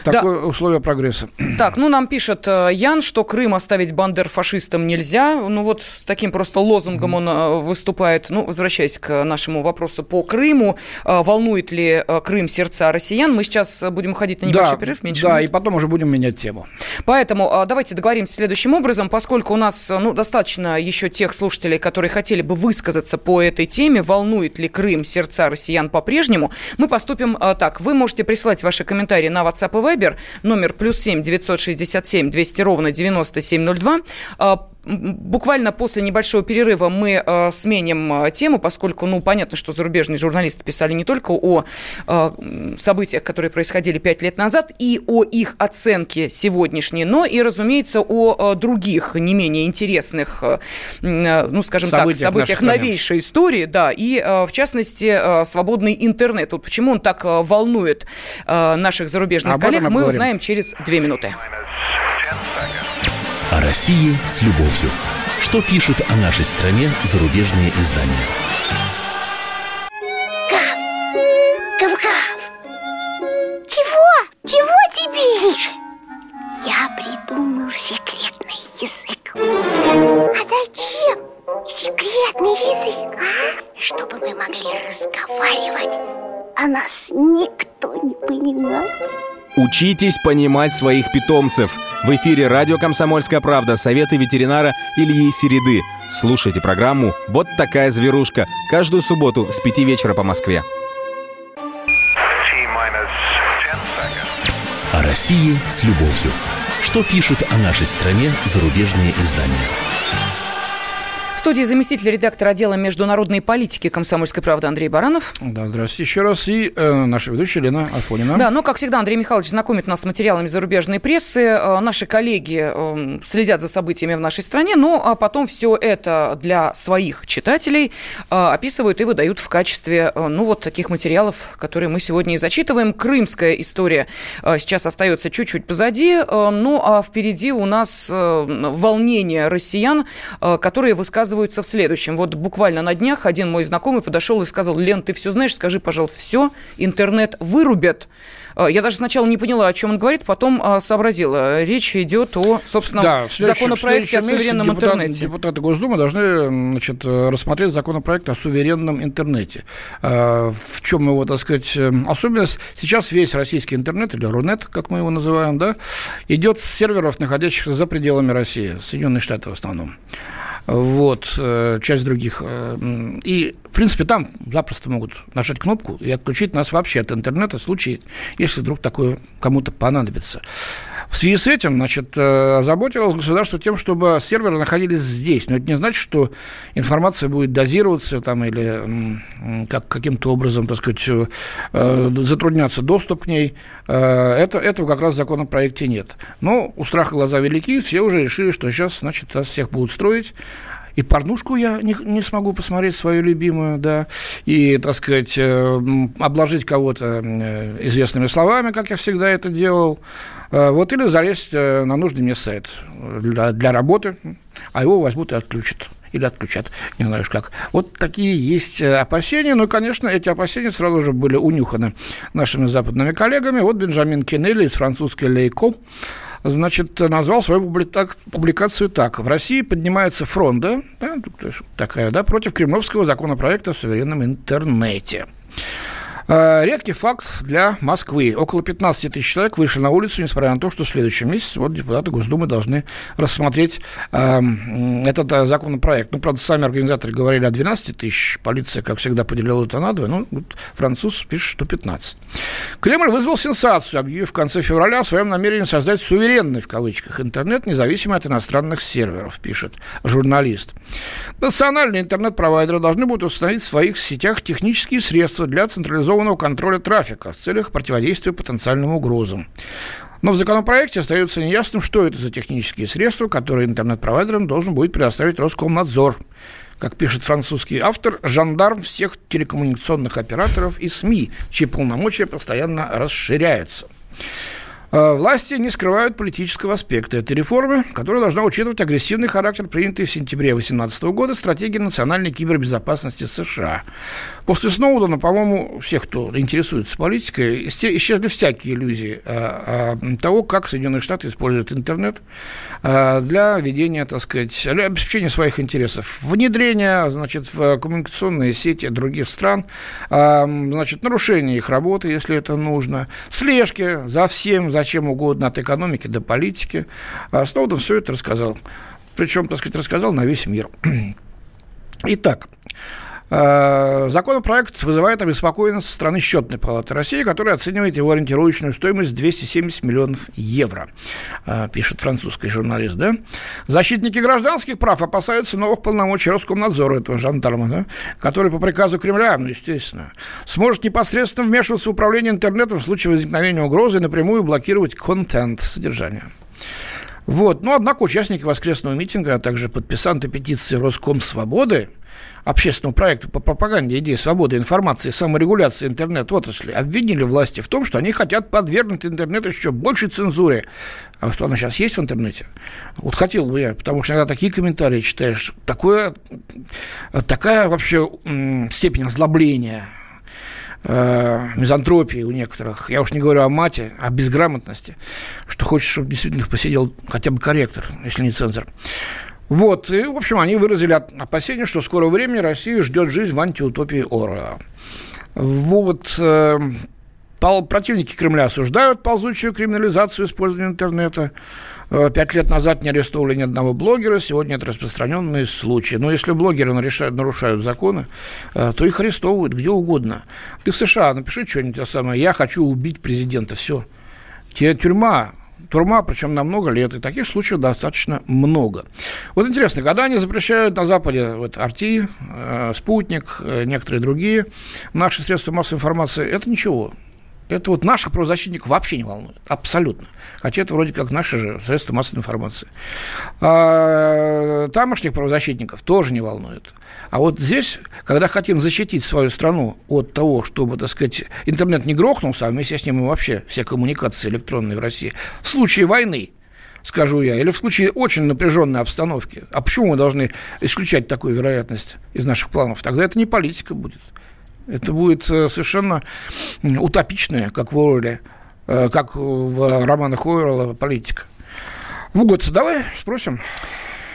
Такое да. условие прогресса. Так, ну нам пишет э, Ян, что Крым оставить бандер фашистам нельзя. Ну вот с таким просто лозунгом mm-hmm. он э, выступает. Ну, возвращаясь к нашему вопросу по Крыму, э, волнует ли Крым сердца россиян? Мы сейчас будем уходить на небольшой да, перерыв. Меньше да, минут. и потом уже будем менять тему. Поэтому давайте договоримся следующим образом, поскольку у нас ну, достаточно еще тех слушателей, которые хотели бы высказаться по этой теме, волнует ли Крым сердца россиян по-прежнему, мы поступим так. Вы можете прислать ваши ваши комментарии на WhatsApp и Viber. Номер плюс 7 967 200 ровно 9702 буквально после небольшого перерыва мы э, сменим э, тему, поскольку, ну, понятно, что зарубежные журналисты писали не только о э, событиях, которые происходили пять лет назад, и о их оценке сегодняшней, но и, разумеется, о э, других не менее интересных, э, э ну, скажем событиях так, событиях новейшей истории, да, и, э, в частности, э, свободный интернет. Вот почему он так э, волнует э, наших зарубежных Об коллег, мы узнаем через две минуты. О России с любовью. Что пишут о нашей стране зарубежные издания? Гав! Гав-гав! Чего? Чего тебе? Тише! Я придумал секретный язык. А зачем секретный язык, а? Чтобы мы могли разговаривать, а нас никто не понимал. Учитесь понимать своих питомцев. В эфире радио «Комсомольская правда» советы ветеринара Ильи Середы. Слушайте программу «Вот такая зверушка» каждую субботу с 5 вечера по Москве. О России с любовью. Что пишут о нашей стране зарубежные издания? В студии заместитель редактора отдела международной политики «Комсомольской правды» Андрей Баранов. Да, здравствуйте еще раз. И э, наша ведущая Лена Афонина. Да, ну, как всегда, Андрей Михайлович знакомит нас с материалами зарубежной прессы. Э, наши коллеги э, следят за событиями в нашей стране, ну, а потом все это для своих читателей э, описывают и выдают в качестве, э, ну, вот таких материалов, которые мы сегодня и зачитываем. Крымская история э, сейчас остается чуть-чуть позади, э, ну, а впереди у нас э, волнение россиян, э, которые высказывают оказываются в следующем. Вот буквально на днях один мой знакомый подошел и сказал, Лен, ты все знаешь, скажи, пожалуйста, все, интернет вырубят. Э, я даже сначала не поняла, о чем он говорит, потом э, сообразила. Речь идет о, собственно, да, законопроекте о суверенном депутат, интернете. Депутаты Госдумы должны значит, рассмотреть законопроект о суверенном интернете. Э, в чем его, так сказать, особенность? Сейчас весь российский интернет, или Рунет, как мы его называем, да, идет с серверов, находящихся за пределами России, Соединенные Штаты в основном вот, э, часть других. Э, и, в принципе, там запросто могут нажать кнопку и отключить нас вообще от интернета в случае, если вдруг такое кому-то понадобится. В связи с этим, значит, э, озаботилось государство тем, чтобы серверы находились здесь. Но это не значит, что информация будет дозироваться там, или как, каким-то образом, так сказать, затрудняться доступ к ней. Это, этого как раз в законопроекте нет. Но у страха глаза велики, все уже решили, что сейчас, значит, нас всех будут строить, и порнушку я не, не смогу посмотреть свою любимую, да, и, так сказать, э, обложить кого-то э, известными словами, как я всегда это делал, э, вот, или залезть на нужный мне сайт для, для работы, а его возьмут и отключат или отключат, не знаю уж как. Вот такие есть опасения, но, конечно, эти опасения сразу же были унюханы нашими западными коллегами. Вот Бенджамин Кеннелли из французской «Лейко» значит, назвал свою публикацию так. В России поднимается фронта, да, такая, да, против кремлевского законопроекта о суверенном интернете. Э, редкий факт для Москвы. Около 15 тысяч человек вышли на улицу, несмотря на то, что в следующем месяце вот депутаты Госдумы должны рассмотреть э, этот законопроект. Ну, правда, сами организаторы говорили о 12 тысяч. Полиция, как всегда, поделила это на два. Ну, вот француз пишет, что 15. Кремль вызвал сенсацию, объявив в конце февраля о своем намерении создать суверенный, в кавычках, интернет, независимый от иностранных серверов, пишет журналист. Национальные интернет-провайдеры должны будут установить в своих сетях технические средства для централизованного централизованного контроля трафика в целях противодействия потенциальным угрозам. Но в законопроекте остается неясным, что это за технические средства, которые интернет-провайдерам должен будет предоставить Роскомнадзор. как пишет французский автор, жандарм всех телекоммуникационных операторов и СМИ, чьи полномочия постоянно расширяются. Э, власти не скрывают политического аспекта этой реформы, которая должна учитывать агрессивный характер принятой в сентябре 2018 года стратегии национальной кибербезопасности США. После Сноудена, по-моему, всех, кто интересуется политикой, исчезли всякие иллюзии а, а, того, как Соединенные Штаты используют интернет для ведения, так сказать, для обеспечения своих интересов. Внедрения, значит, в коммуникационные сети других стран, значит, нарушение их работы, если это нужно, слежки за всем, за чем угодно, от экономики до политики. Сноуден все это рассказал. Причем, так сказать, рассказал на весь мир. Итак, законопроект вызывает обеспокоенность со стороны счетной палаты России, которая оценивает его ориентировочную стоимость 270 миллионов евро, э, пишет французский журналист. Да? Защитники гражданских прав опасаются новых полномочий Роскомнадзора, этого жандарма, да? который по приказу Кремля, ну, естественно, сможет непосредственно вмешиваться в управление интернетом в случае возникновения угрозы и напрямую блокировать контент, содержание. Вот. Но, однако, участники воскресного митинга, а также подписанты петиции Роском Свободы общественного проекта по пропаганде идеи свободы информации и саморегуляции интернет-отрасли обвинили власти в том, что они хотят подвергнуть интернет еще большей цензуре. А что она сейчас есть в интернете? Вот хотел бы я, потому что иногда такие комментарии читаешь, такое, такая вообще степень озлобления, э, мизантропии у некоторых, я уж не говорю о мате, о безграмотности, что хочешь, чтобы действительно посидел хотя бы корректор, если не цензор. Вот, и, в общем, они выразили опасение, что в скором времени Россию ждет жизнь в антиутопии Ора. Вот, э, противники Кремля осуждают ползучую криминализацию использования интернета. Э, пять лет назад не арестовали ни одного блогера, сегодня это распространенные случаи. Но если блогеры нарушают, нарушают законы, э, то их арестовывают где угодно. Ты в США напиши что-нибудь самое, я хочу убить президента, все. Тебе тюрьма, Турма, причем на много лет, и таких случаев достаточно много. Вот интересно, когда они запрещают на Западе вот, Арти, э, Спутник, э, некоторые другие наши средства массовой информации, это ничего. Это вот наших правозащитников вообще не волнует. Абсолютно. Хотя это вроде как наши же средства массовой информации. А, тамошних правозащитников тоже не волнует. А вот здесь, когда хотим защитить свою страну от того, чтобы, так сказать, интернет не грохнулся, а вместе с ним и вообще все коммуникации электронные в России, в случае войны, скажу я, или в случае очень напряженной обстановки. А почему мы должны исключать такую вероятность из наших планов? Тогда это не политика будет. Это будет э, совершенно утопичная, как в Оруэлле, э, как в романах Оруэлла политика. Вот, давай спросим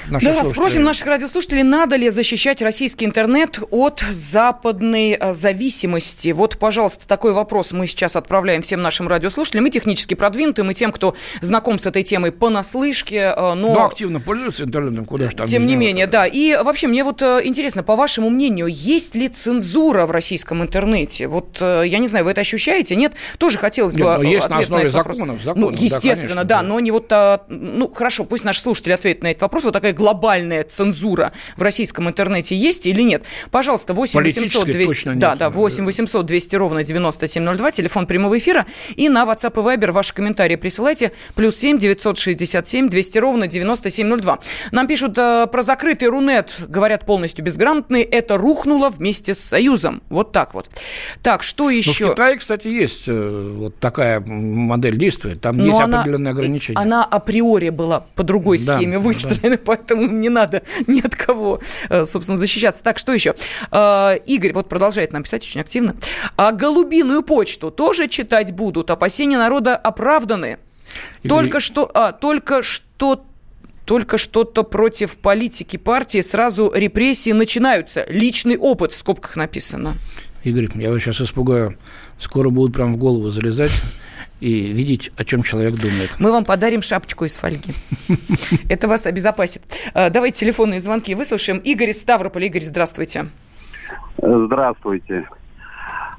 наших да, спросим наших радиослушателей, надо ли защищать российский интернет от западной э, зависимости. Вот, пожалуйста, такой вопрос мы сейчас отправляем всем нашим радиослушателям, и технически продвинутым, и тем, кто знаком с этой темой понаслышке. Э, но, но активно пользуются интернетом, куда же там. Тем не менее, да. И вообще, мне вот э, интересно, по вашему мнению, есть ли цензура в российском интернете? Вот, я не знаю, вы это ощущаете? Нет? Тоже хотелось Нет, бы есть на основе на законов, законов. Ну, естественно, да, конечно, да, но не вот, ну, хорошо, пусть наши слушатели ответят на этот вопрос. Вот такая глобальная цензура в российском интернете есть или нет? Пожалуйста, 8 800 200, да, нет. да, 8 800 200 ровно 9702, телефон прямого эфира, и на WhatsApp и Viber ваши комментарии присылайте, плюс 7 967 200 ровно 9702. Нам пишут э, про закрытый Рунет, говорят полностью безграмотные, это рухнуло вместе с Союзом. Вот так вот. Так, что еще? Но в Китае, кстати, есть э, вот такая модель действует, там Но есть она, определенные ограничения. Она априори была по другой да, схеме выстроена, да. Поэтому не надо ни от кого, э, собственно, защищаться. Так, что еще? Э, Игорь вот продолжает нам писать очень активно. А голубиную почту тоже читать будут? Опасения народа оправданы. Игорь... Только что, а, только что только что-то против политики партии, сразу репрессии начинаются. Личный опыт в скобках написано. Игорь, я вас сейчас испугаю. Скоро будут прям в голову залезать и видеть, о чем человек думает. Мы вам подарим шапочку из фольги. Это вас обезопасит. А, давайте телефонные звонки выслушаем. Игорь из Ставрополя. Игорь, здравствуйте. Здравствуйте.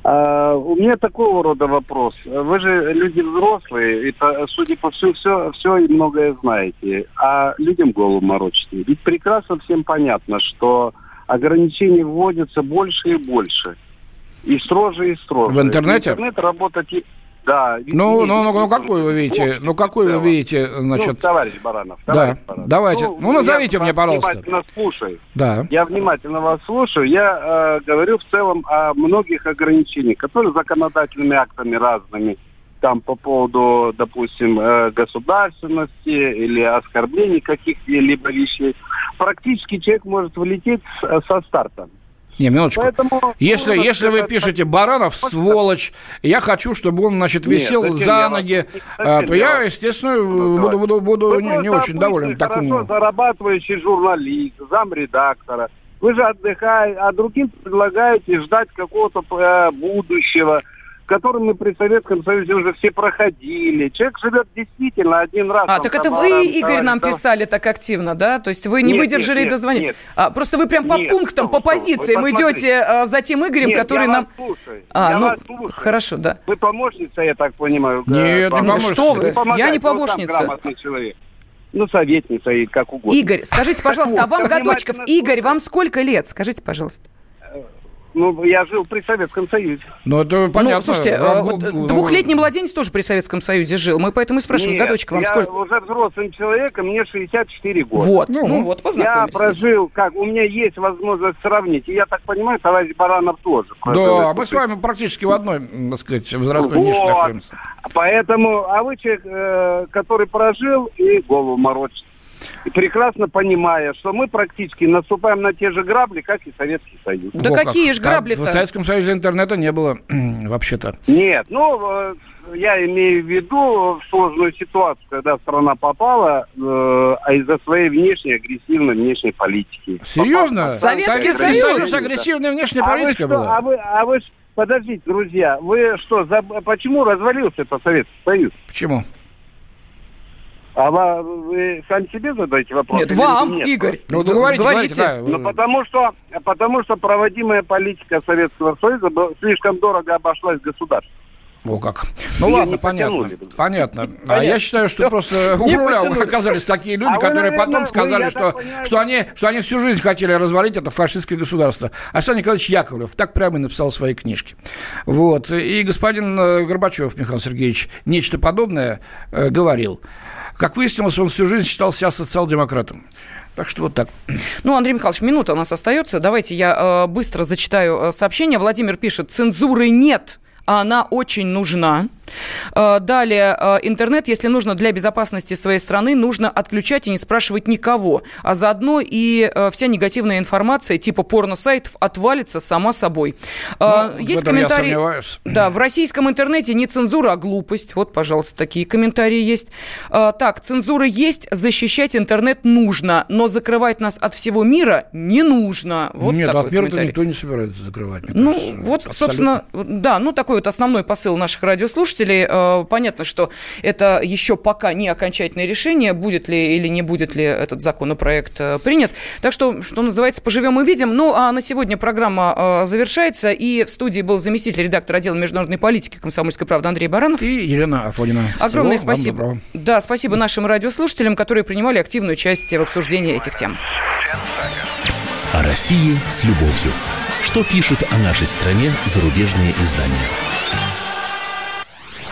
А, у меня такого рода вопрос. Вы же люди взрослые, и, судя по всему, все, все и многое знаете. А людям голову морочите. Ведь прекрасно всем понятно, что ограничений вводятся больше и больше. И строже, и строже. В интернете? Интернет работать Да. Ну, ну, ну, ну, какой вы видите? Ну, какой вы видите, значит... Ну, товарищ Баранов. Товарищ да, Баранов. давайте. Ну, ну назовите мне, пожалуйста. Я внимательно слушаю. Да. Я внимательно вас слушаю. Я э, говорю в целом о многих ограничениях, которые законодательными актами разными, там по поводу, допустим, э, государственности или оскорблений каких-либо вещей, практически человек может влететь со старта. Не, минуточку. Поэтому, если, ну, если вы пишете «Баранов, сволочь», я хочу, чтобы он, значит, висел Нет, за ноги, а, то я, естественно, ну, буду, буду, буду не, не очень доволен таким. Хорошо зарабатывающий журналист, замредактора. Вы же отдыхаете, а другим предлагаете ждать какого-то э, будущего – который мы при Советском Союзе уже все проходили. Человек живет действительно один раз. А, так это вы, Игорь, нам писали так активно, да? То есть вы не нет, выдержали нет, и дозвонили? Нет. А, просто вы прям по нет, пунктам, что, по позициям вы идете а, за тем Игорем, нет, который нам... Слушаю, а, я ну, вас слушаю. хорошо, да. Вы помощница, я так понимаю? Нет, не помощница. Что вы? Я не помощница. Ну, советница и как угодно. Игорь, скажите, пожалуйста, а вам годочков? Игорь, вам сколько лет? Скажите, пожалуйста. Ну, я жил при Советском Союзе. Ну, это понятно. Ну, слушайте, Раб... двухлетний младенец тоже при Советском Союзе жил. Мы поэтому и спрашиваем, Нет, годочек вам я сколько? уже взрослым человеком, мне 64 года. Вот, ну, ну вот, Я прожил, как, у меня есть возможность сравнить. И я так понимаю, товарищ Баранов тоже. Да, мы с вами практически в одной, так сказать, возрастной вот. нише находимся. Поэтому, а вы человек, э, который прожил и голову морочит прекрасно понимая, что мы практически наступаем на те же грабли, как и Советский Союз. Да Во какие же грабли-то? В Советском Союзе интернета не было вообще-то. Нет, ну, э, я имею в виду сложную ситуацию, когда страна попала э, а из-за своей внешней агрессивной внешней политики. Серьезно? Попала. Советский Союз? Союз агрессивная внешняя а политика что, была? А вы, а вы, подождите, друзья, вы что, за, почему развалился этот Советский Союз? Почему? А вы сами себе задаете вопрос? Нет, вам, нет? Игорь. Ну, говорите, говорите. Да. Ну, потому что, потому что проводимая политика Советского Союза слишком дорого обошлась государству. О, как. Ну ладно, не понятно. Потянули. Понятно. понятно. А я считаю, что Все. просто у руля оказались такие люди, а которые вы, потом сказали, вы, что, что, они, что они всю жизнь хотели развалить это фашистское государство. Александр Николаевич Яковлев так прямо и написал в своей книжке. Вот. И господин э, Горбачев Михаил Сергеевич нечто подобное э, говорил. Как выяснилось, он всю жизнь считал себя социал-демократом. Так что вот так. Ну, Андрей Михайлович, минута у нас остается. Давайте я э, быстро зачитаю э, сообщение. Владимир пишет, цензуры нет, а она очень нужна. Э, далее, э, интернет, если нужно для безопасности своей страны, нужно отключать и не спрашивать никого. А заодно и э, вся негативная информация типа порно-сайтов отвалится сама собой. Ну, Есть комментарий. Да, в российском интернете не цензура, а глупость. Вот, пожалуйста, такие комментарии есть. Так, цензура есть, защищать интернет нужно, но закрывать нас от всего мира не нужно. Вот Нет, от мира никто не собирается закрывать. ну, кажется. вот, Абсолютно. собственно, да, ну такой вот основной посыл наших радиослушателей слушателей. Э, понятно, что это еще пока не окончательное решение, будет ли или не будет ли этот законопроект э, принят. Так что, что называется, поживем и видим. Ну, а на сегодня программа э, завершается. И в студии был заместитель редактора отдела международной политики комсомольской правды Андрей Баранов. И Елена Афонина. Огромное Всего спасибо. Да, спасибо нашим радиослушателям, которые принимали активное участие в обсуждении этих тем. О России с любовью. Что пишут о нашей стране зарубежные издания?